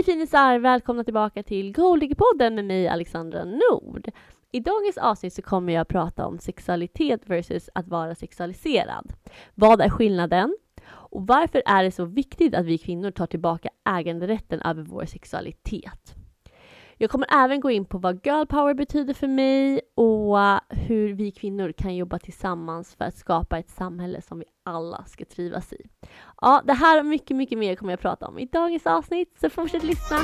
Hej finisar! Välkomna tillbaka till Golddiggerpodden med mig Alexandra Nord. I dagens avsnitt så kommer jag att prata om sexualitet versus att vara sexualiserad. Vad är skillnaden? Och varför är det så viktigt att vi kvinnor tar tillbaka äganderätten över vår sexualitet? Jag kommer även gå in på vad girl power betyder för mig och hur vi kvinnor kan jobba tillsammans för att skapa ett samhälle som vi alla ska trivas i. Ja, det här och mycket, mycket mer kommer jag prata om i dagens avsnitt, så fortsätt lyssna!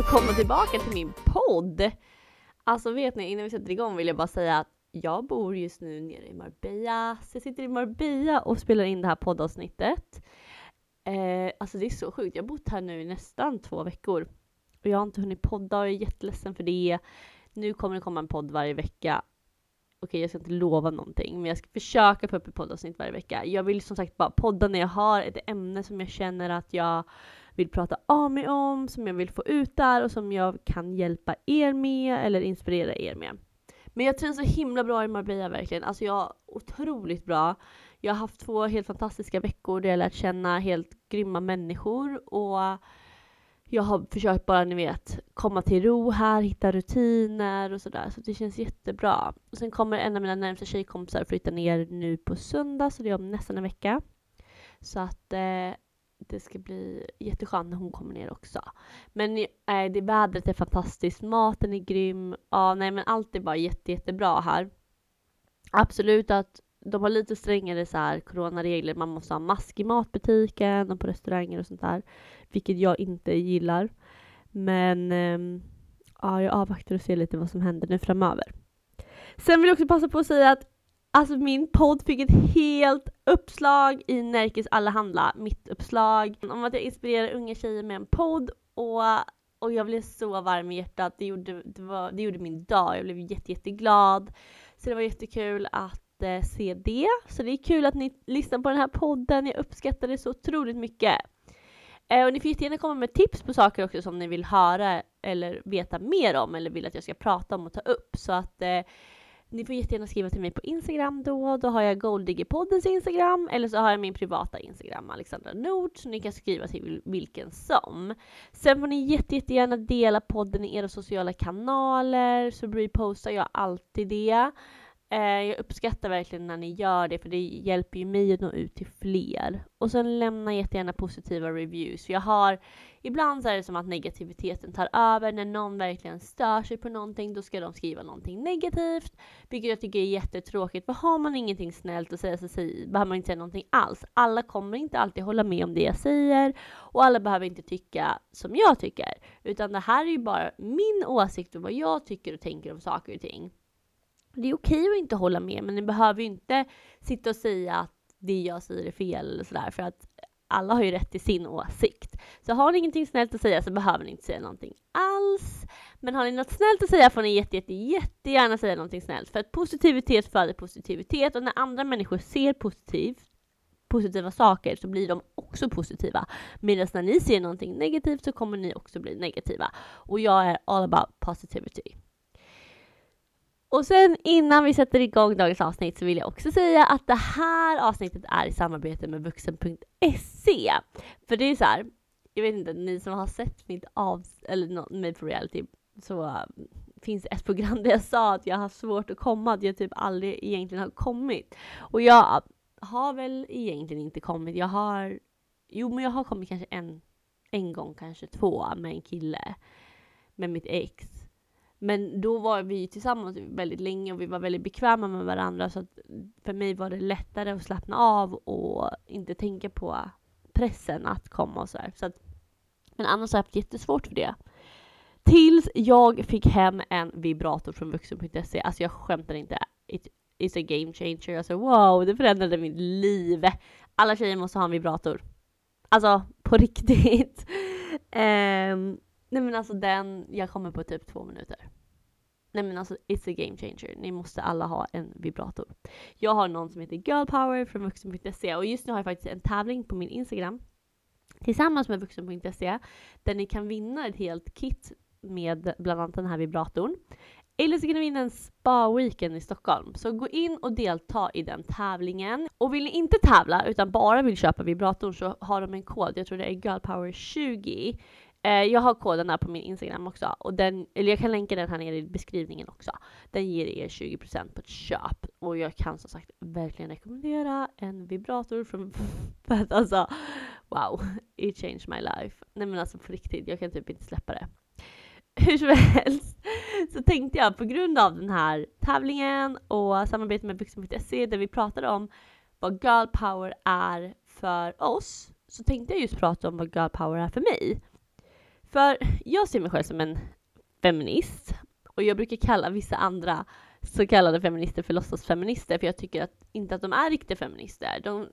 Välkomna tillbaka till min podd! Alltså vet ni, innan vi sätter igång vill jag bara säga att jag bor just nu nere i Marbella. Så jag sitter i Marbella och spelar in det här poddavsnittet. Eh, alltså det är så sjukt. Jag har bott här nu i nästan två veckor. Och jag har inte hunnit podda och jag är jätteledsen för det. Nu kommer det komma en podd varje vecka. Okej, jag ska inte lova någonting, men jag ska försöka få upp ett poddavsnitt varje vecka. Jag vill som sagt bara podda när jag har ett ämne som jag känner att jag vill prata av mig om, som jag vill få ut där och som jag kan hjälpa er med eller inspirera er med. Men jag trivs så himla bra i Marbella verkligen. Alltså jag otroligt bra. Jag har haft två helt fantastiska veckor där jag lärt känna helt grymma människor och jag har försökt bara, ni vet, komma till ro här, hitta rutiner och sådär. Så det känns jättebra. Och sen kommer en av mina närmsta tjejkompisar flytta ner nu på söndag, så det är om nästan en vecka. Så att eh, det ska bli jätteskönt när hon kommer ner också. Men eh, det vädret är fantastiskt, maten är grym. Ja, nej men allt är bara jätte, jättebra här. Absolut att de har lite strängare så här coronaregler. Man måste ha mask i matbutiken och på restauranger och sånt där. Vilket jag inte gillar. Men eh, ja, jag avvaktar och ser lite vad som händer nu framöver. Sen vill jag också passa på att säga att Alltså min podd fick ett helt uppslag i Närkes Allehanda, mitt uppslag om att jag inspirerar unga tjejer med en podd och, och jag blev så varm i hjärtat. Det gjorde, det, var, det gjorde min dag. Jag blev jätte, jätteglad. Så det var jättekul att eh, se det. Så det är kul att ni lyssnar på den här podden. Jag uppskattar det så otroligt mycket. Eh, och ni får jättegärna komma med tips på saker också som ni vill höra eller veta mer om eller vill att jag ska prata om och ta upp. Så att eh, ni får jättegärna skriva till mig på Instagram då. Då har jag Golddiggerpoddens Instagram eller så har jag min privata Instagram, Alexandra Nord, så ni kan skriva till vilken som. Sen får ni jätte, jättegärna dela podden i era sociala kanaler så repostar jag alltid det. Eh, jag uppskattar verkligen när ni gör det för det hjälper ju mig att nå ut till fler. Och sen lämna jättegärna positiva reviews. För jag har, ibland så är det som att negativiteten tar över. När någon verkligen stör sig på någonting då ska de skriva någonting negativt. Vilket jag tycker är jättetråkigt. För har man ingenting snällt att säga så behöver man inte säga någonting alls. Alla kommer inte alltid hålla med om det jag säger. Och alla behöver inte tycka som jag tycker. Utan det här är ju bara min åsikt och vad jag tycker och tänker om saker och ting. Det är okej att inte hålla med, men ni behöver ju inte sitta och säga att det jag säger är fel eller sådär, för att alla har ju rätt till sin åsikt. Så har ni ingenting snällt att säga så behöver ni inte säga någonting alls. Men har ni något snällt att säga får ni jätte, jätte, jättegärna säga någonting snällt. För att positivitet föder positivitet och när andra människor ser positivt positiva saker så blir de också positiva. Medan när ni ser någonting negativt så kommer ni också bli negativa. Och jag är all about positivity. Och sen innan vi sätter igång dagens avsnitt så vill jag också säga att det här avsnittet är i samarbete med vuxen.se. För det är så här, jag vet inte, ni som har sett mitt avsnitt eller mig på reality, så uh, finns ett program där jag sa att jag har svårt att komma, att jag typ aldrig egentligen har kommit. Och jag har väl egentligen inte kommit, jag har, jo men jag har kommit kanske en, en gång, kanske två med en kille, med mitt ex. Men då var vi tillsammans väldigt länge och vi var väldigt bekväma med varandra så att för mig var det lättare att slappna av och inte tänka på pressen att komma och sådär. Så att, men annars har jag haft jättesvårt för det. Tills jag fick hem en vibrator från vuxen.se. Alltså jag skämtar inte. It, it's a game changer. Alltså wow, det förändrade mitt liv. Alla tjejer måste ha en vibrator. Alltså på riktigt. um, Nej men alltså den, jag kommer på typ två minuter. Nej men alltså it's a game changer. Ni måste alla ha en vibrator. Jag har någon som heter Girl Power från vuxen.se och just nu har jag faktiskt en tävling på min Instagram. tillsammans med vuxen.se där ni kan vinna ett helt kit med bland annat den här vibratorn. Eller så kan ni vinna en spa-weekend i Stockholm. Så gå in och delta i den tävlingen. Och vill ni inte tävla utan bara vill köpa vibratorn så har de en kod, jag tror det är girlpower20. Eh, jag har koden här på min Instagram också, och den, eller jag kan länka den här nere i beskrivningen också. Den ger er 20% på ett köp och jag kan som sagt verkligen rekommendera en vibrator från för att alltså wow, it changed my life. Nej men alltså på riktigt, jag kan typ inte släppa det. Hur som helst så tänkte jag på grund av den här tävlingen och samarbetet med byxor.se där vi pratade om vad girl power är för oss så tänkte jag just prata om vad girl power är för mig. För jag ser mig själv som en feminist och jag brukar kalla vissa andra så kallade feminister för låtsasfeminister för jag tycker att, inte att de är riktiga feminister. De,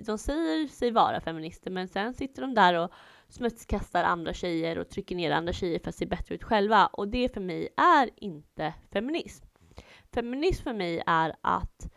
de säger sig vara feminister men sen sitter de där och smutskastar andra tjejer och trycker ner andra tjejer för att se bättre ut själva och det för mig är inte feminism. Feminism för mig är att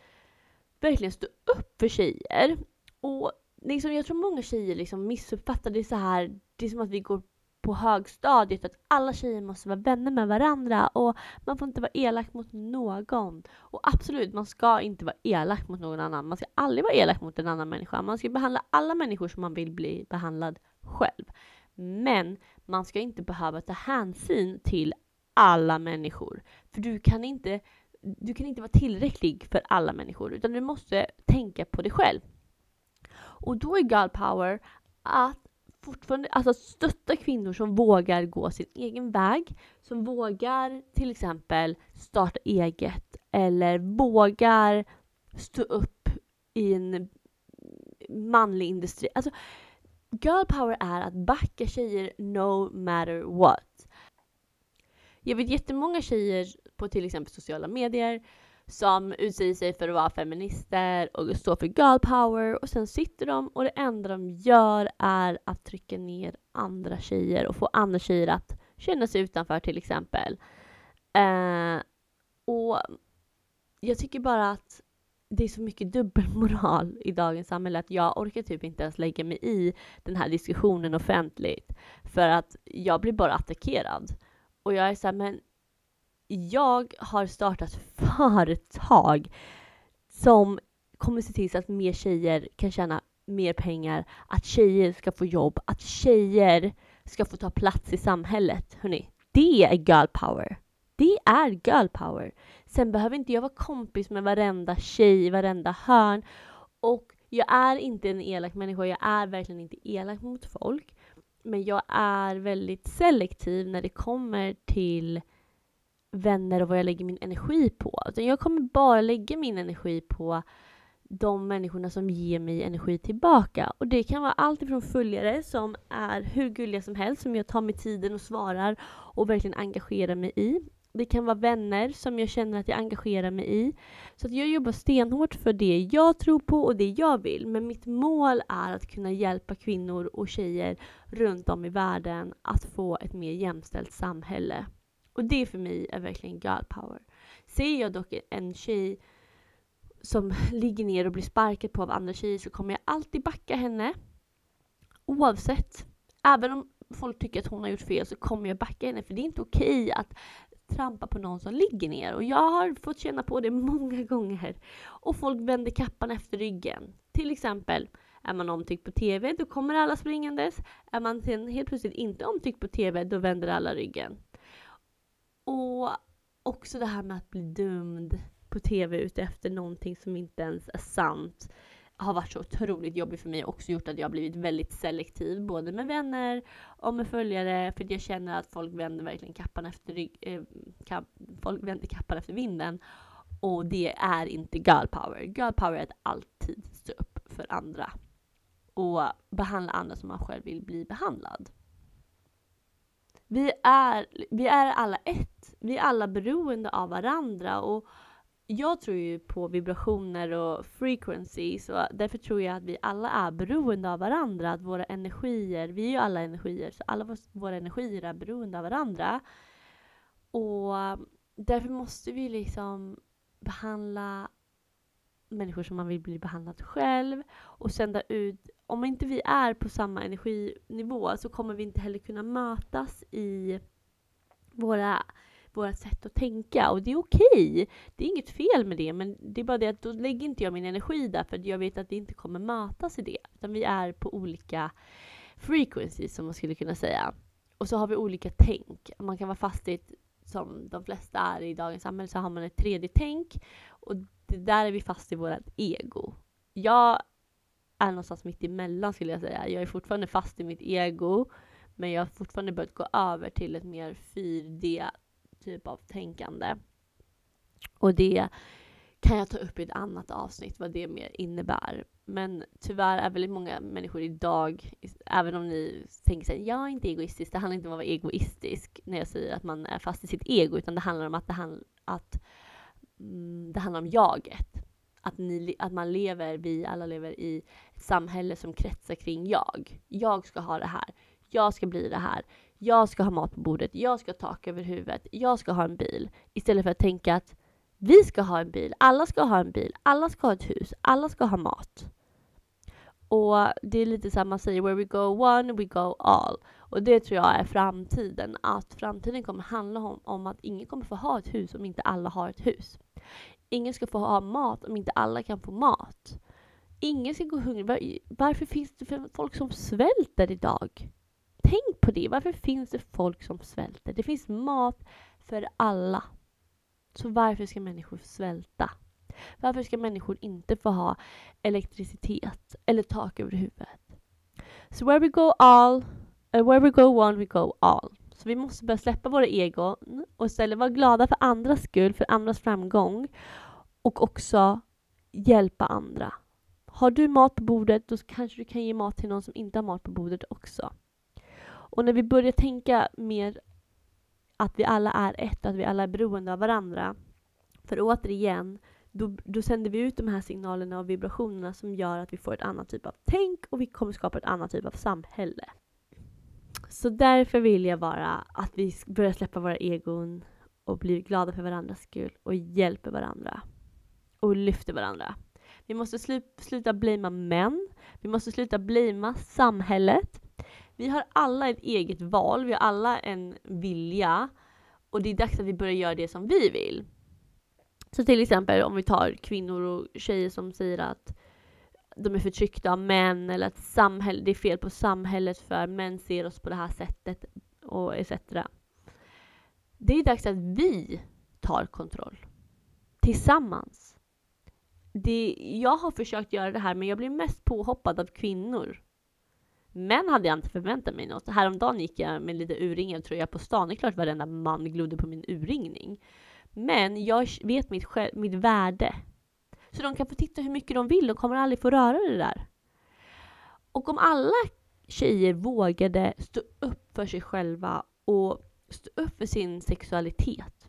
verkligen stå upp för tjejer och liksom, jag tror många tjejer liksom missuppfattar det så här. Det är som att vi går på högstadiet att alla tjejer måste vara vänner med varandra och man får inte vara elak mot någon. Och absolut, man ska inte vara elak mot någon annan. Man ska aldrig vara elak mot en annan människa. Man ska behandla alla människor som man vill bli behandlad själv. Men man ska inte behöva ta hänsyn till alla människor. För du kan inte, du kan inte vara tillräcklig för alla människor utan du måste tänka på dig själv. Och då är girl power att fortfarande alltså stötta kvinnor som vågar gå sin egen väg, som vågar till exempel starta eget eller vågar stå upp i en manlig industri. Alltså, girl power är att backa tjejer no matter what. Jag vet jättemånga tjejer på till exempel sociala medier som utsäger sig för att vara feminister och stå för girl power och sen sitter de och det enda de gör är att trycka ner andra tjejer och få andra tjejer att känna sig utanför till exempel. Eh, och jag tycker bara att det är så mycket dubbelmoral i dagens samhälle att jag orkar typ inte ens lägga mig i den här diskussionen offentligt för att jag blir bara attackerad. Och jag är såhär, men jag har startat företag som kommer se till så att mer tjejer kan tjäna mer pengar, att tjejer ska få jobb, att tjejer ska få ta plats i samhället. Hörrni, det är girl power. Det är girl power. Sen behöver inte jag vara kompis med varenda tjej i varenda hörn. Och jag är inte en elak människa, jag är verkligen inte elak mot folk. Men jag är väldigt selektiv när det kommer till vänner och vad jag lägger min energi på. Utan jag kommer bara lägga min energi på de människorna som ger mig energi tillbaka. Och det kan vara allt ifrån följare som är hur gulliga som helst, som jag tar mig tiden och svarar och verkligen engagerar mig i. Det kan vara vänner som jag känner att jag engagerar mig i. Så att jag jobbar stenhårt för det jag tror på och det jag vill. Men mitt mål är att kunna hjälpa kvinnor och tjejer runt om i världen att få ett mer jämställt samhälle. Och det för mig är verkligen girl power. Ser jag dock en tjej som ligger ner och blir sparkad på av andra tjejer så kommer jag alltid backa henne. Oavsett. Även om folk tycker att hon har gjort fel så kommer jag backa henne för det är inte okej att trampa på någon som ligger ner. Och jag har fått känna på det många gånger. Och folk vänder kappan efter ryggen. Till exempel, är man omtyckt på TV, då kommer alla springandes. Är man sen helt plötsligt inte omtyckt på TV, då vänder alla ryggen. Och också det här med att bli dömd på TV utefter någonting som inte ens är sant har varit så otroligt jobbigt för mig och också gjort att jag har blivit väldigt selektiv både med vänner och med följare för jag känner att folk vänder verkligen kappan efter, rygg, eh, kapp, folk vänder kappan efter vinden och det är inte girl power. Girl power är att alltid stå upp för andra och behandla andra som man själv vill bli behandlad. Vi är, vi är alla ett. Vi är alla beroende av varandra och jag tror ju på vibrationer och frequencies och därför tror jag att vi alla är beroende av varandra. Att våra energier, vi är ju alla energier, så alla våra energier är beroende av varandra. Och därför måste vi liksom behandla människor som man vill bli behandlad själv och sända ut om inte vi är på samma energinivå så kommer vi inte heller kunna mötas i våra vårt sätt att tänka och det är okej. Det är inget fel med det, men det är bara det att då lägger inte jag min energi där för jag vet att vi inte kommer mötas i det, utan vi är på olika frequencies som man skulle kunna säga. Och så har vi olika tänk. Man kan vara fast i ett, som de flesta är i dagens samhälle, så har man ett tredje tänk och det där är vi fast i vårt ego. Jag är någonstans mitt emellan skulle jag säga. Jag är fortfarande fast i mitt ego, men jag har fortfarande börjat gå över till ett mer 4D typ av tänkande. Och det kan jag ta upp i ett annat avsnitt vad det mer innebär. Men tyvärr är väldigt många människor idag, även om ni tänker sig jag är inte egoistisk, det handlar inte om att vara egoistisk när jag säger att man är fast i sitt ego, utan det handlar om att det, hand, att, mm, det handlar om jaget. Att, ni, att man lever, vi alla lever i ett samhälle som kretsar kring jag. Jag ska ha det här. Jag ska bli det här. Jag ska ha mat på bordet. Jag ska ha tak över huvudet. Jag ska ha en bil. Istället för att tänka att vi ska ha en bil. Alla ska ha en bil. Alla ska ha ett hus. Alla ska ha mat. Och det är lite samma säger, where we go one, we go all. Och det tror jag är framtiden. Att framtiden kommer handla om, om att ingen kommer få ha ett hus om inte alla har ett hus. Ingen ska få ha mat om inte alla kan få mat. Ingen ska gå hungrig. Varför finns det folk som svälter idag? Tänk på det. Varför finns det folk som svälter? Det finns mat för alla. Så varför ska människor svälta? Varför ska människor inte få ha elektricitet eller tak över huvudet? So where we go all, uh, where we go one, we go all. Så vi måste börja släppa våra egon och istället vara glada för andras skull, för andras framgång och också hjälpa andra. Har du mat på bordet, då kanske du kan ge mat till någon som inte har mat på bordet också. Och när vi börjar tänka mer att vi alla är ett, att vi alla är beroende av varandra. För återigen, då, då sänder vi ut de här signalerna och vibrationerna som gör att vi får ett annat typ av tänk och vi kommer skapa ett annat typ av samhälle. Så därför vill jag bara att vi börjar släppa våra egon och blir glada för varandras skull och hjälper varandra. Och lyfter varandra. Vi måste slu sluta blamea män. Vi måste sluta blamea samhället. Vi har alla ett eget val, vi har alla en vilja och det är dags att vi börjar göra det som vi vill. Så till exempel om vi tar kvinnor och tjejer som säger att de är förtryckta av män eller att samhälle, det är fel på samhället för män ser oss på det här sättet och etc. Det är dags att vi tar kontroll. Tillsammans. Det, jag har försökt göra det här men jag blir mest påhoppad av kvinnor Män hade jag inte förväntat mig något. Häromdagen gick jag med lite urringad tröja på stan. Det är klart varenda man glodde på min urringning. Men jag vet mitt, själv, mitt värde. Så de kan få titta hur mycket de vill. De kommer aldrig få röra det där. Och om alla tjejer vågade stå upp för sig själva och stå upp för sin sexualitet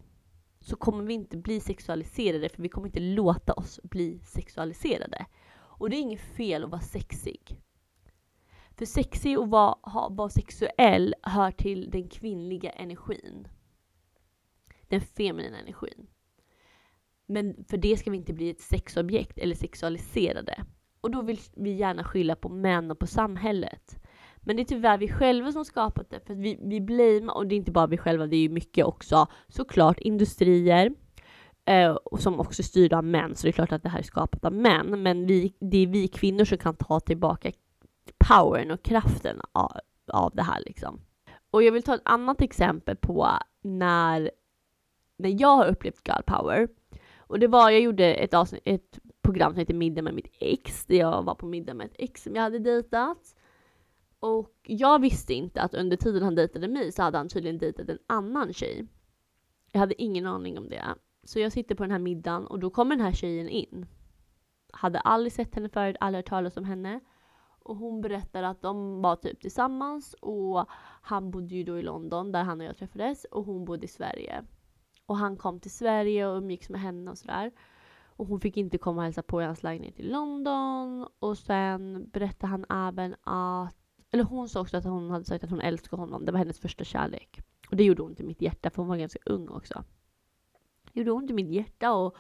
så kommer vi inte bli sexualiserade för vi kommer inte låta oss bli sexualiserade. Och det är inget fel att vara sexig. För sexig och vara, vara sexuell hör till den kvinnliga energin. Den feminina energin. Men för det ska vi inte bli ett sexobjekt eller sexualiserade. Och då vill vi gärna skylla på män och på samhället. Men det är tyvärr vi själva som skapat det. För vi, vi blamear, och det är inte bara vi själva, det är ju mycket också såklart industrier. Eh, som också är styrda av män, så det är klart att det här är skapat av män. Men vi, det är vi kvinnor som kan ta tillbaka powern och kraften av, av det här liksom. Och jag vill ta ett annat exempel på när, när jag har upplevt girl power. Och det var, jag gjorde ett, avsnitt, ett program som heter Middag med mitt ex, där jag var på middag med ett ex som jag hade dejtat. Och jag visste inte att under tiden han dejtade mig så hade han tydligen dejtat en annan tjej. Jag hade ingen aning om det. Så jag sitter på den här middagen och då kommer den här tjejen in. Hade aldrig sett henne förut, aldrig hört talas om henne. Och hon berättar att de var typ tillsammans och han bodde ju då i London där han och jag träffades och hon bodde i Sverige. Och han kom till Sverige och umgicks med henne och sådär. Och hon fick inte komma och hälsa på i hans lägenhet i London. Och sen berättade han även att, eller hon sa också att hon hade sagt att hon älskade honom. Det var hennes första kärlek. Och det gjorde ont i mitt hjärta för hon var ganska ung också. Det gjorde ont i mitt hjärta och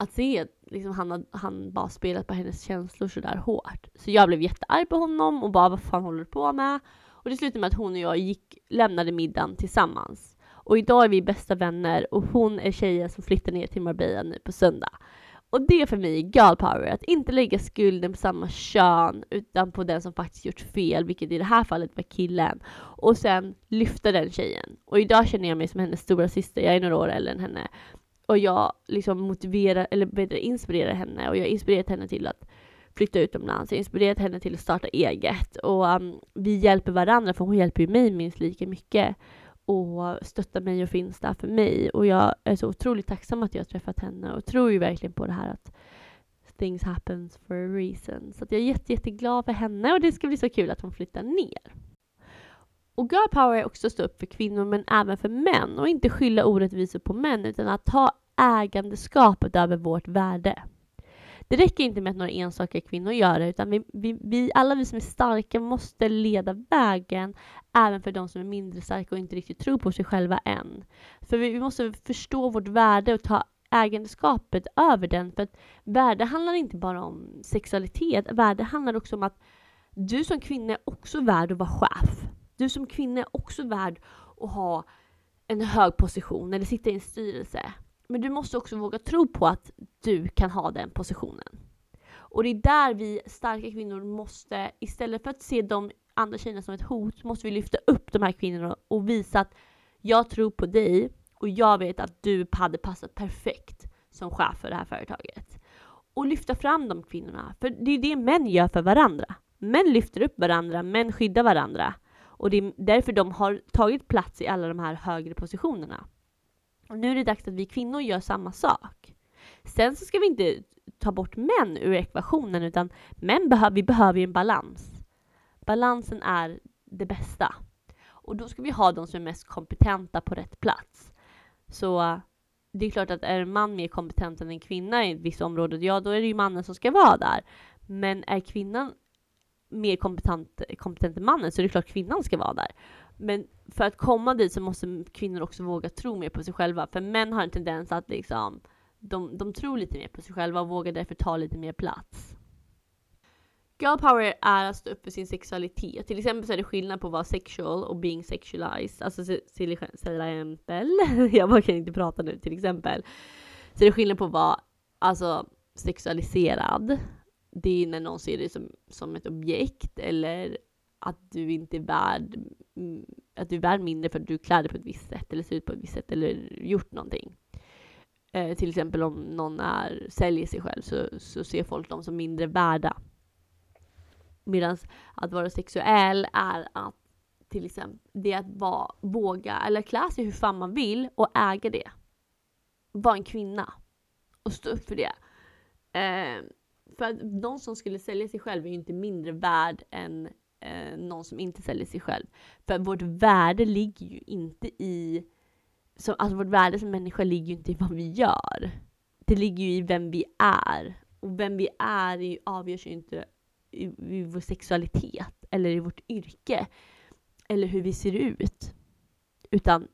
att se att liksom, han, han bara spelat på hennes känslor sådär hårt. Så jag blev jättearg på honom och bara vad fan håller du på med? Och det slutade med att hon och jag gick, lämnade middagen tillsammans. Och idag är vi bästa vänner och hon är tjejen som flyttar ner till Marbella nu på söndag. Och det är för mig girl power, att inte lägga skulden på samma kön utan på den som faktiskt gjort fel, vilket i det här fallet var killen. Och sen lyfta den tjejen. Och idag känner jag mig som hennes stora syster, jag är några år äldre än henne. Och jag liksom motiverar, eller bättre inspirerar henne och jag har inspirerat henne till att flytta utomlands. Jag har inspirerat henne till att starta eget och um, vi hjälper varandra för hon hjälper ju mig minst lika mycket och stöttar mig och finns där för mig. Och jag är så otroligt tacksam att jag har träffat henne och tror ju verkligen på det här att things happens for a reason. Så jag är jätte, jätteglad för henne och det ska bli så kul att hon flyttar ner. Och girl power är också att stå upp för kvinnor men även för män och inte skylla orättvisor på män utan att ta ägandeskapet över vårt värde. Det räcker inte med att några enstaka kvinnor gör det, utan vi, vi, vi, alla vi som är starka måste leda vägen även för de som är mindre starka och inte riktigt tror på sig själva än. För vi, vi måste förstå vårt värde och ta ägandeskapet över den. För att värde handlar inte bara om sexualitet, värde handlar också om att du som kvinna är också värd att vara chef. Du som kvinna är också värd att ha en hög position eller sitta i en styrelse. Men du måste också våga tro på att du kan ha den positionen. Och det är där vi starka kvinnor måste, istället för att se de andra tjejerna som ett hot, måste vi lyfta upp de här kvinnorna och visa att jag tror på dig och jag vet att du hade passat perfekt som chef för det här företaget. Och lyfta fram de kvinnorna, för det är det män gör för varandra. Män lyfter upp varandra, män skyddar varandra. Och det är därför de har tagit plats i alla de här högre positionerna. Och nu är det dags att vi kvinnor gör samma sak. Sen så ska vi inte ta bort män ur ekvationen, utan män behöver, vi behöver en balans. Balansen är det bästa. Och då ska vi ha de som är mest kompetenta på rätt plats. Så det är klart att är en man mer kompetent än en kvinna i ett visst område, ja då är det ju mannen som ska vara där. Men är kvinnan mer kompetent, kompetent än mannen så är det klart kvinnan ska vara där. Men för att komma dit så måste kvinnor också våga tro mer på sig själva. För män har en tendens att liksom, de, de tror lite mer på sig själva och vågar därför ta lite mer plats. Girl power är att stå upp för sin sexualitet. Till exempel så är det skillnad på att vara sexual och being sexualized. Alltså till exempel, jag kan inte prata nu, till exempel. Så det är skillnad på att vara alltså, sexualiserad. Det är när någon ser dig som, som ett objekt eller att du inte är värd, att du är värd mindre för att du klär dig på ett visst sätt eller ser ut på ett visst sätt eller gjort någonting. Eh, till exempel om någon är, säljer sig själv så, så ser folk dem som mindre värda. Medan att vara sexuell är att till exempel det att vara, våga eller klä sig hur fan man vill och äga det. Vara en kvinna och stå upp för det. Eh, för att någon som skulle sälja sig själv är ju inte mindre värd än eh, någon som inte säljer sig själv. För vårt värde ligger ju inte i, Som, alltså vårt värde som människa ligger ju inte i vad vi gör. Det ligger ju i vem vi är. Och vem vi är avgörs ju inte i, i vår sexualitet eller i vårt yrke eller hur vi ser ut. Utan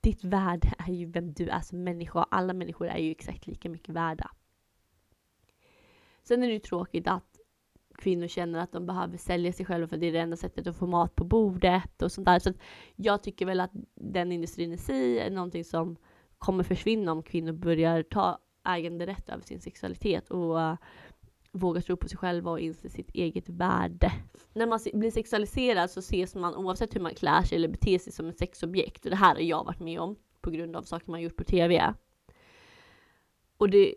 ditt värde är ju vem du är som människa. Alla människor är ju exakt lika mycket värda. Sen är det ju tråkigt att kvinnor känner att de behöver sälja sig själva för det är det enda sättet att få mat på bordet och sånt där. Så jag tycker väl att den industrin i sig är någonting som kommer försvinna om kvinnor börjar ta äganderätt över sin sexualitet och eh, uh, våga tro på sig själva och inse sitt eget värde. När man blir sexualiserad så ses man oavsett hur man klär sig eller beter sig som ett sexobjekt och det här har jag varit med om på grund av saker man gjort på TV. Och det,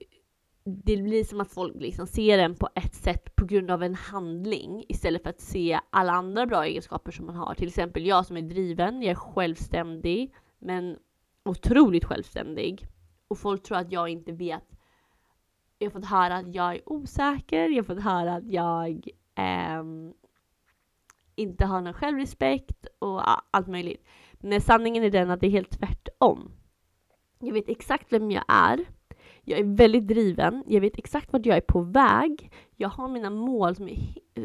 det blir som att folk liksom ser en på ett sätt på grund av en handling istället för att se alla andra bra egenskaper som man har. Till exempel jag som är driven, jag är självständig, men otroligt självständig. Och folk tror att jag inte vet. Jag har fått höra att jag är osäker, jag har fått höra att jag eh, inte har någon självrespekt och allt möjligt. Men sanningen är den att det är helt tvärtom. Jag vet exakt vem jag är jag är väldigt driven, jag vet exakt vart jag är på väg. Jag har mina mål som är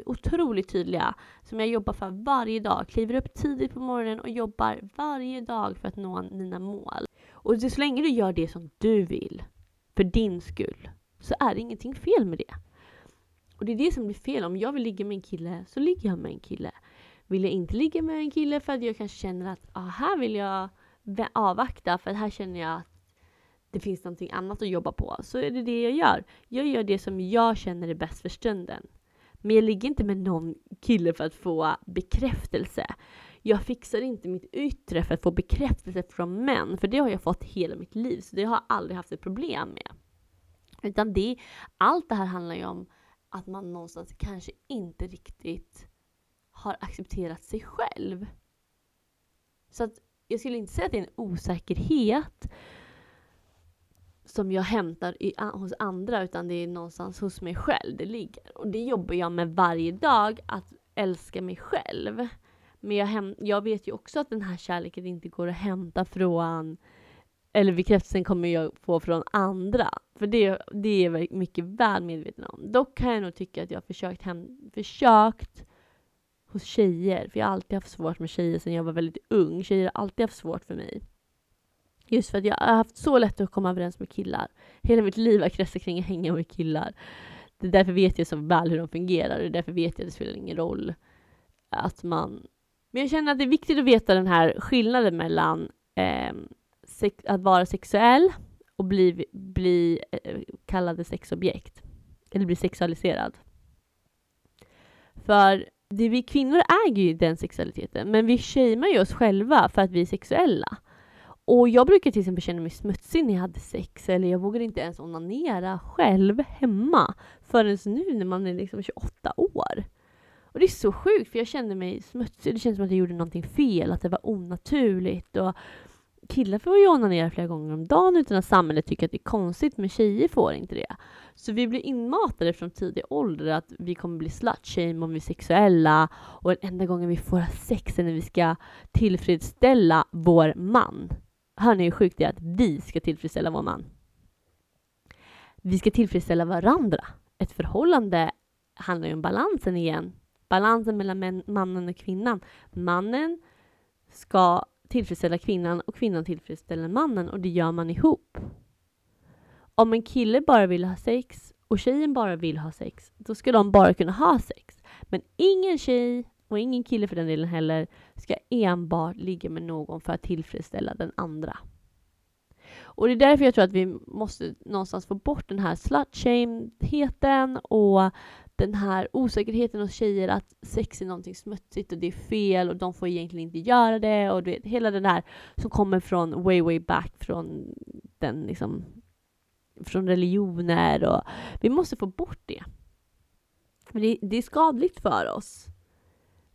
otroligt tydliga, som jag jobbar för varje dag. Kliver upp tidigt på morgonen och jobbar varje dag för att nå mina mål. Och så länge du gör det som du vill, för din skull, så är det ingenting fel med det. Och det är det som blir fel. Om jag vill ligga med en kille så ligger jag med en kille. Vill jag inte ligga med en kille för att jag kanske känner att ah, här vill jag avvakta för här känner jag att det finns någonting annat att jobba på så är det det jag gör. Jag gör det som jag känner är bäst för stunden. Men jag ligger inte med någon kille för att få bekräftelse. Jag fixar inte mitt yttre för att få bekräftelse från män, för det har jag fått hela mitt liv, så det har jag aldrig haft ett problem med. Utan det, allt det här handlar ju om att man någonstans kanske inte riktigt har accepterat sig själv. Så att jag skulle inte säga att det är en osäkerhet som jag hämtar i, hos andra utan det är någonstans hos mig själv det ligger. Och det jobbar jag med varje dag, att älska mig själv. Men jag, hem, jag vet ju också att den här kärleken inte går att hämta från eller bekräftelsen kommer jag få från andra. För det, det är jag mycket väl medveten om. Dock kan jag nog tycka att jag har försökt, hem, försökt hos tjejer, för jag har alltid haft svårt med tjejer sedan jag var väldigt ung. Tjejer har alltid haft svårt för mig. Just för att jag har haft så lätt att komma överens med killar. Hela mitt liv har kretsat kring att hänga med killar. Det är därför vet jag så väl hur de fungerar och det är därför vet jag att det spelar ingen roll att man... Men jag känner att det är viktigt att veta den här skillnaden mellan eh, att vara sexuell och bli, bli eh, kallade sexobjekt. Eller bli sexualiserad. För det vi kvinnor äger ju den sexualiteten, men vi shamear ju oss själva för att vi är sexuella. Och jag brukar till exempel känna mig smutsig när jag hade sex, eller jag vågar inte ens onanera själv hemma förrän nu när man är liksom 28 år. Och det är så sjukt, för jag kände mig smutsig. Det kändes som att jag gjorde någonting fel, att det var onaturligt. Och killar får ju onanera flera gånger om dagen utan att samhället tycker att det är konstigt, men tjejer får inte det. Så vi blir inmatade från tidig ålder att vi kommer bli slutshame om vi är sexuella och den enda gången vi får ha sex är när vi ska tillfredsställa vår man. Hör ni hur sjukt det är att vi ska tillfredsställa vår man? Vi ska tillfredsställa varandra. Ett förhållande handlar ju om balansen igen. Balansen mellan mannen och kvinnan. Mannen ska tillfredsställa kvinnan och kvinnan tillfredsställer mannen och det gör man ihop. Om en kille bara vill ha sex och tjejen bara vill ha sex, då ska de bara kunna ha sex. Men ingen tjej och ingen kille för den delen heller ska enbart ligga med någon för att tillfredsställa den andra. Och det är därför jag tror att vi måste någonstans få bort den här slutshameheten och den här osäkerheten hos tjejer att sex är någonting smutsigt och det är fel och de får egentligen inte göra det och vet, hela det där som kommer från way, way back från den liksom från religioner och vi måste få bort det. det, det är skadligt för oss.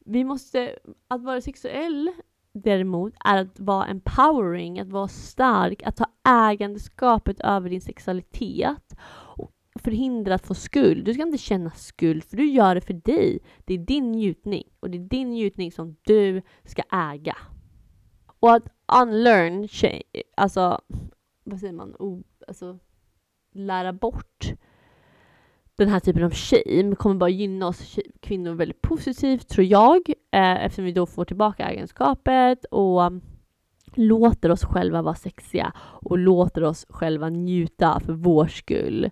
Vi måste, att vara sexuell däremot är att vara empowering, att vara stark, att ta ägandeskapet över din sexualitet och förhindra att få skuld. Du ska inte känna skuld för du gör det för dig. Det är din njutning och det är din njutning som du ska äga. Och att unlearn, alltså vad säger man, o, alltså lära bort den här typen av shame kommer bara gynna oss kvinnor väldigt positivt, tror jag, eh, eftersom vi då får tillbaka egenskapet och um, låter oss själva vara sexiga och låter oss själva njuta för vår skull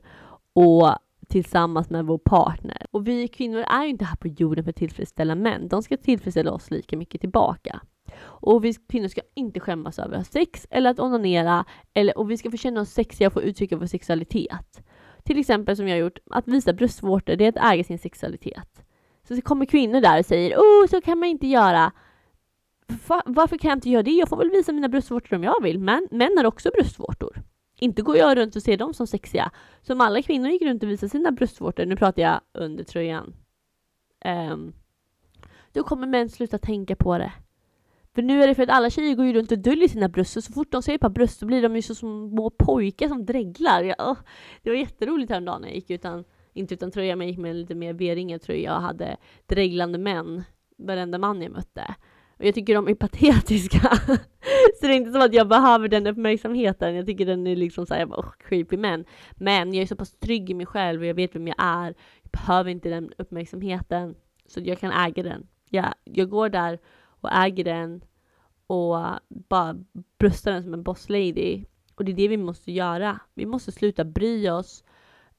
och tillsammans med vår partner. Och vi kvinnor är ju inte här på jorden för att tillfredsställa män. De ska tillfredsställa oss lika mycket tillbaka. Och vi kvinnor ska inte skämmas över att ha sex eller att onanera eller, och vi ska få känna oss sexiga och få uttrycka vår sexualitet. Till exempel som jag har gjort, att visa bröstvårtor, det är att äga sin sexualitet. Så kommer kvinnor där och säger oh, så kan man inte göra. Varför kan jag inte göra det? Jag får väl visa mina bröstvårtor om jag vill. Men män har också bröstvårtor. Inte går jag runt och ser dem som sexiga. Som alla kvinnor gick runt och visade sina bröstvårtor, nu pratar jag under tröjan. Um, då kommer män sluta tänka på det. För nu är det för att alla tjejer går ju runt och döljer sina bröst och så fort de ser ett par bröst så blir de ju så små pojkar som dreglar. Ja, det var jätteroligt häromdagen när jag gick utan, inte utan tröja, men jag gick med en lite mer V-ringad tröja och hade dreglande män, varenda man jag mötte. Och jag tycker de är patetiska. så det är inte som att jag behöver den uppmärksamheten. Jag tycker den är liksom såhär, oh, creepy men. Men jag är så pass trygg i mig själv och jag vet vem jag är. Jag behöver inte den uppmärksamheten. Så jag kan äga den. Jag, jag går där och äger den och bara bröstar den som en boss lady. Och det är det vi måste göra. Vi måste sluta bry oss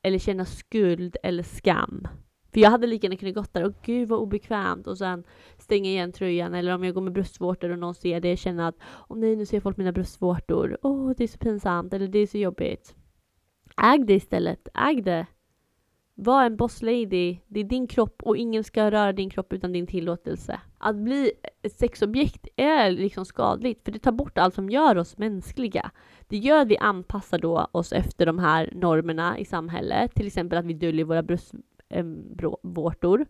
eller känna skuld eller skam. För jag hade lika gärna kunnat gått där och gud vad obekvämt och sen stänga igen tröjan eller om jag går med bröstvårtor och någon ser det känna att åh nej nu ser folk mina bröstvårtor, åh det är så pinsamt eller det är så jobbigt. Äg det istället, äg det. Var en boss lady. Det är din kropp och ingen ska röra din kropp utan din tillåtelse. Att bli ett sexobjekt är liksom skadligt för det tar bort allt som gör oss mänskliga. Det gör att vi anpassar då oss efter de här normerna i samhället. Till exempel att vi döljer våra bröstvårtor.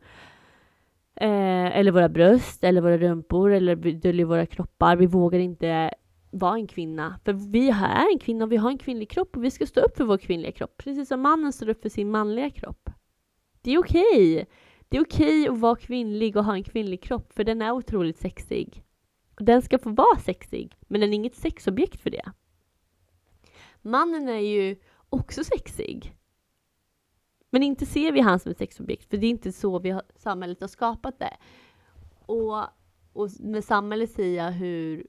Ehm, eh, eller våra bröst, eller våra rumpor, eller vi döljer våra kroppar. Vi vågar inte vara en kvinna. För vi är en kvinna och vi har en kvinnlig kropp och vi ska stå upp för vår kvinnliga kropp. Precis som mannen står upp för sin manliga kropp. Det är okej. Okay. Det är okej okay att vara kvinnlig och ha en kvinnlig kropp för den är otroligt sexig. Och den ska få vara sexig, men den är inget sexobjekt för det. Mannen är ju också sexig. Men inte ser vi han som ett sexobjekt, för det är inte så vi har, samhället har skapat det. Och, och med samhället säger jag hur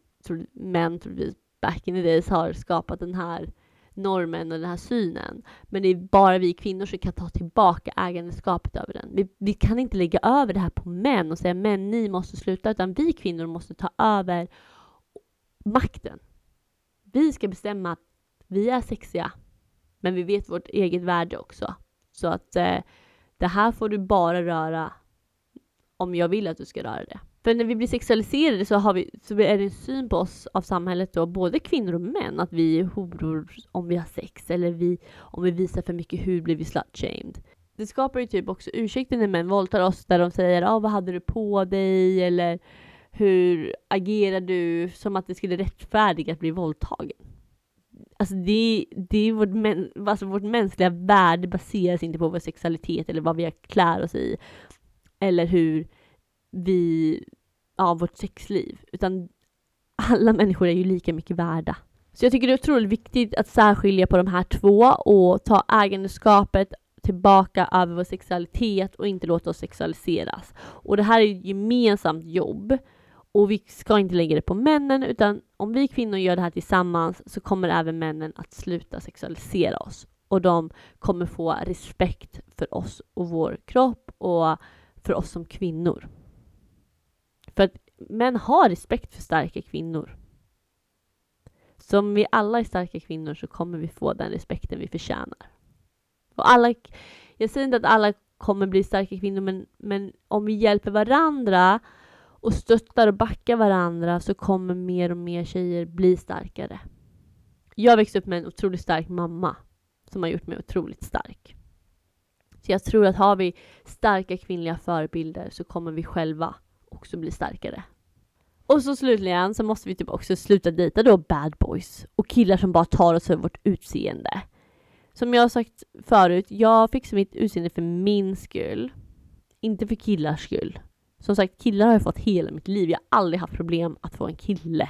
män troligtvis back in the days har skapat den här normen och den här synen. Men det är bara vi kvinnor som kan ta tillbaka ägandeskapet över den. Vi, vi kan inte lägga över det här på män och säga män, ni måste sluta, utan vi kvinnor måste ta över makten. Vi ska bestämma att vi är sexiga, men vi vet vårt eget värde också. Så att eh, det här får du bara röra om jag vill att du ska röra det. För när vi blir sexualiserade så, har vi, så är det en syn på oss av samhället då, både kvinnor och män, att vi är horor om vi har sex eller vi, om vi visar för mycket hud blir vi slut-shamed. Det skapar ju typ också ursäkter när män våldtar oss där de säger ah, vad hade du på dig eller hur agerar du som att det skulle rättfärdiga att bli våldtagen. Alltså det, det är vårt, men, alltså vårt mänskliga värde baseras inte på vår sexualitet eller vad vi klär oss i. Eller hur vi av vårt sexliv, utan alla människor är ju lika mycket värda. Så jag tycker det är otroligt viktigt att särskilja på de här två och ta ägandeskapet tillbaka över vår sexualitet och inte låta oss sexualiseras. Och det här är ett gemensamt jobb och vi ska inte lägga det på männen utan om vi kvinnor gör det här tillsammans så kommer även männen att sluta sexualisera oss och de kommer få respekt för oss och vår kropp och för oss som kvinnor. För att män har respekt för starka kvinnor. Så om vi alla är starka kvinnor så kommer vi få den respekten vi förtjänar. Och alla, jag säger inte att alla kommer bli starka kvinnor, men, men om vi hjälper varandra och stöttar och backar varandra så kommer mer och mer tjejer bli starkare. Jag växte upp med en otroligt stark mamma som har gjort mig otroligt stark. Så jag tror att har vi starka kvinnliga förebilder så kommer vi själva också bli starkare. Och så slutligen så måste vi typ också sluta dejta då bad boys och killar som bara tar oss för vårt utseende. Som jag har sagt förut, jag fixar mitt utseende för min skull. Inte för killars skull. Som sagt, killar har jag fått hela mitt liv. Jag har aldrig haft problem att få en kille.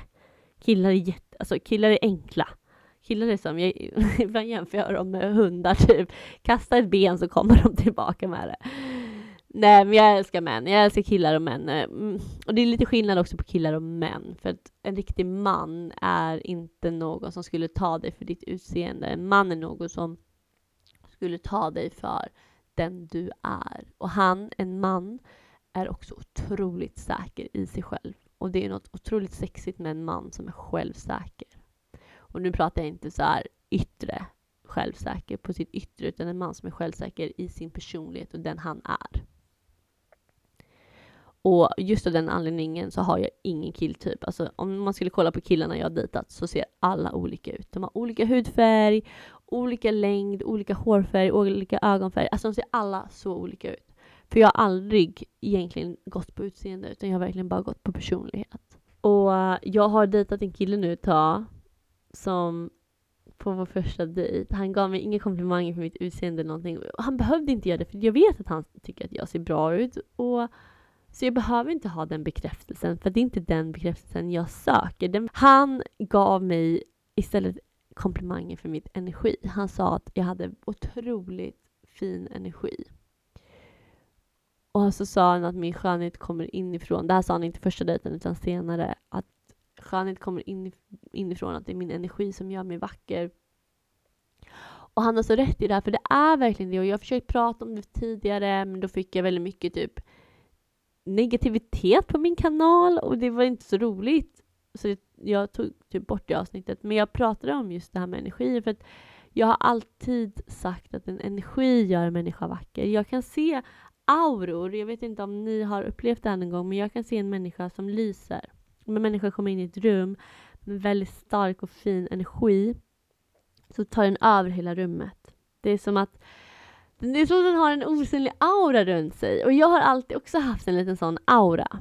Killar är jätte, alltså killar är enkla. Killar är som, jag, ibland jämför jag dem med hundar typ. Kasta ett ben så kommer de tillbaka med det. Nej, men jag älskar män. Jag älskar killar och män. Eh, mm. Och det är lite skillnad också på killar och män. För att en riktig man är inte någon som skulle ta dig för ditt utseende. En man är någon som skulle ta dig för den du är. Och han, en man, är också otroligt säker i sig själv. Och det är något otroligt sexigt med en man som är självsäker. Och nu pratar jag inte så här yttre självsäker på sitt yttre, utan en man som är självsäker i sin personlighet och den han är. Och just av den anledningen så har jag ingen killtyp. Alltså om man skulle kolla på killarna jag har dejtat så ser alla olika ut. De har olika hudfärg, olika längd, olika hårfärg, olika ögonfärg. Alltså de ser alla så olika ut. För jag har aldrig egentligen gått på utseende utan jag har verkligen bara gått på personlighet. Och eh, jag har dejtat en kille nu ett tag som på vår första dejt. Han gav mig inga komplimanger för mitt utseende eller någonting. Han behövde inte göra det för jag vet att han tycker att jag ser bra ut. Och så jag behöver inte ha den bekräftelsen, för det är inte den bekräftelsen jag söker. Den, han gav mig istället komplimanger för mitt energi. Han sa att jag hade otroligt fin energi. Och så sa han att min skönhet kommer inifrån. Det här sa han inte första dejten utan senare. Att skönhet kommer inifrån, att det är min energi som gör mig vacker. Och han har så rätt i det här, för det är verkligen det och jag har försökt prata om det tidigare men då fick jag väldigt mycket typ negativitet på min kanal och det var inte så roligt. Så jag tog typ bort det avsnittet. Men jag pratade om just det här med energi för att jag har alltid sagt att en energi gör en människa vacker. Jag kan se auror, jag vet inte om ni har upplevt det här någon gång, men jag kan se en människa som lyser. Om en människa kommer in i ett rum med väldigt stark och fin energi så tar den över hela rummet. Det är som att det är som att den har en osynlig aura runt sig. Och jag har alltid också haft en liten sån aura.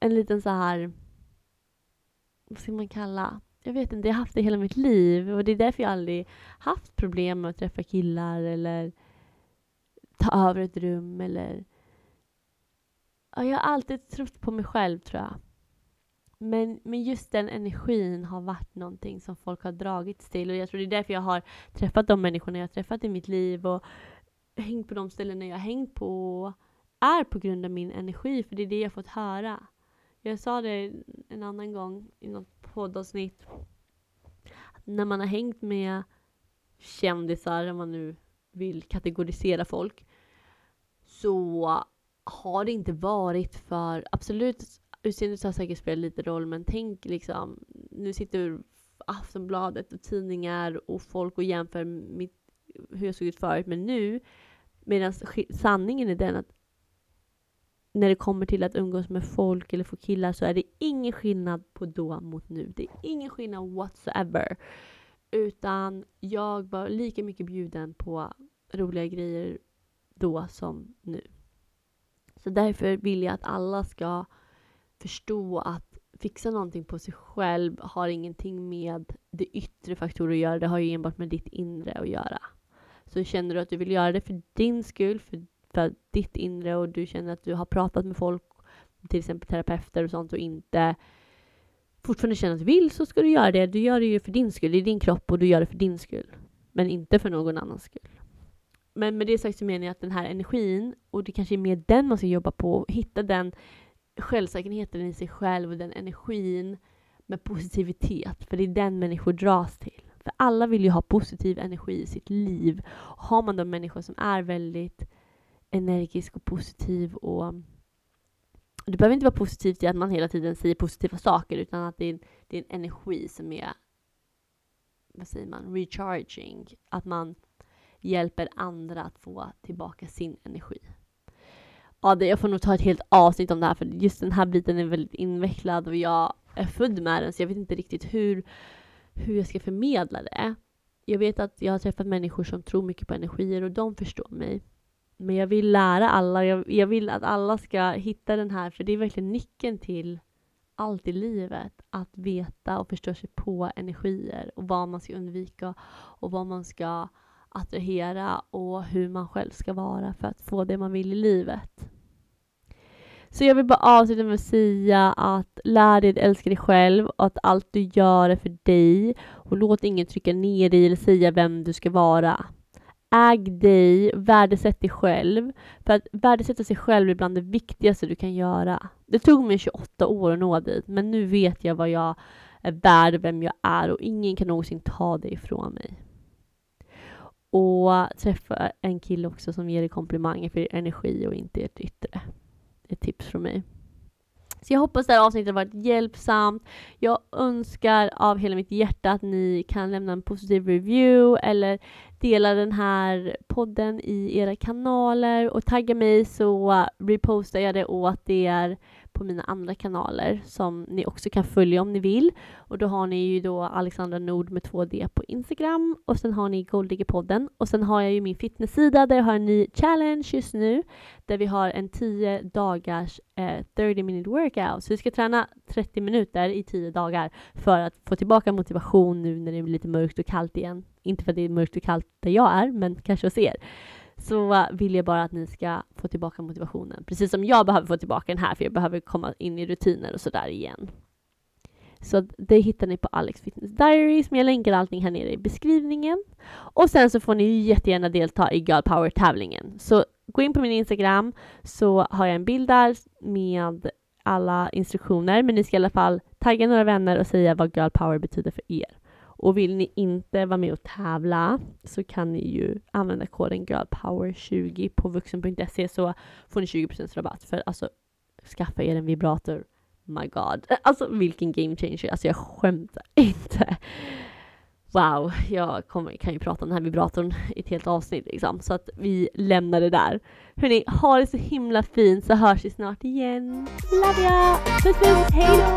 En liten så här... Vad ska man kalla? Jag vet inte, jag har haft det hela mitt liv. Och det är därför jag aldrig haft problem med att träffa killar eller ta över ett rum eller... Ja, jag har alltid trott på mig själv, tror jag. Men, men just den energin har varit någonting som folk har dragits till och jag tror det är därför jag har träffat de människorna jag har träffat i mitt liv och hängt på de ställena jag har hängt på är på grund av min energi, för det är det jag fått höra. Jag sa det en annan gång i något poddavsnitt. När man har hängt med kändisar, om man nu vill kategorisera folk, så har det inte varit för, absolut utseendet har säkert spelat lite roll, men tänk liksom, nu sitter Aftonbladet och tidningar och folk och jämför mitt, hur jag såg ut förut med nu. Medan sanningen är den att när det kommer till att umgås med folk eller få killar så är det ingen skillnad på då mot nu. Det är ingen skillnad whatsoever. Utan jag var lika mycket bjuden på roliga grejer då som nu. Så därför vill jag att alla ska förstå att fixa någonting på sig själv har ingenting med det yttre faktorer att göra. Det har ju enbart med ditt inre att göra. Så känner du att du vill göra det för din skull, för, för ditt inre och du känner att du har pratat med folk, till exempel terapeuter och sånt och inte fortfarande känner att du vill så ska du göra det. Du gör det ju för din skull, det är din kropp och du gör det för din skull. Men inte för någon annans skull. Men med det sagt så menar jag att den här energin, och det kanske är mer den man ska jobba på, hitta den självsäkerheten i sig själv och den energin med positivitet, för det är den människor dras till. För alla vill ju ha positiv energi i sitt liv. har man då människor som är väldigt energisk och positiv och det behöver inte vara positivt i att man hela tiden säger positiva saker utan att det är, det är en energi som är vad säger man, recharging. Att man hjälper andra att få tillbaka sin energi. Ja, det, jag får nog ta ett helt avsnitt om det här för just den här biten är väldigt invecklad och jag är född med den så jag vet inte riktigt hur hur jag ska förmedla det. Jag vet att jag har träffat människor som tror mycket på energier och de förstår mig. Men jag vill lära alla, jag, jag vill att alla ska hitta den här, för det är verkligen nyckeln till allt i livet. Att veta och förstå sig på energier och vad man ska undvika och vad man ska attrahera och hur man själv ska vara för att få det man vill i livet. Så jag vill bara avsluta med att säga att lär dig att älska dig själv och att allt du gör är för dig och låt ingen trycka ner dig eller säga vem du ska vara. Äg dig, värdesätt dig själv. För att värdesätta sig själv är bland det viktigaste du kan göra. Det tog mig 28 år att nå dit, men nu vet jag vad jag är värd, vem jag är och ingen kan någonsin ta det ifrån mig. Och träffa en kille också som ger dig komplimanger för energi och inte ert yttre ett tips från mig. Så jag hoppas det här avsnittet har varit hjälpsamt. Jag önskar av hela mitt hjärta att ni kan lämna en positiv review eller dela den här podden i era kanaler och tagga mig så repostar jag det åt er på mina andra kanaler som ni också kan följa om ni vill. Och då har ni ju då Alexandra Nord med 2D på Instagram och sen har ni Golddiggerpodden och sen har jag ju min fitnesssida där jag har en ny challenge just nu där vi har en 10 dagars eh, 30 minute workout. Så vi ska träna 30 minuter i 10 dagar för att få tillbaka motivation nu när det är lite mörkt och kallt igen. Inte för att det är mörkt och kallt där jag är, men kanske hos er så vill jag bara att ni ska få tillbaka motivationen. Precis som jag behöver få tillbaka den här, för jag behöver komma in i rutiner och sådär igen. Så det hittar ni på Alex Fitness Diaries, men jag länkar allting här nere i beskrivningen. Och sen så får ni jättegärna delta i Girl Power-tävlingen. Så gå in på min Instagram så har jag en bild där med alla instruktioner, men ni ska i alla fall tagga några vänner och säga vad Girl Power betyder för er. Och vill ni inte vara med och tävla så kan ni ju använda koden girlpower20 på vuxen.se så får ni 20% rabatt för alltså skaffa er en vibrator. My god. Alltså vilken game changer. Alltså jag skämtar inte. Wow, jag kommer, kan ju prata om den här vibratorn i ett helt avsnitt liksom. Så att vi lämnar det där. Hörni, ha det så himla fint så hörs vi snart igen. Love ya! Puss puss, hejdå!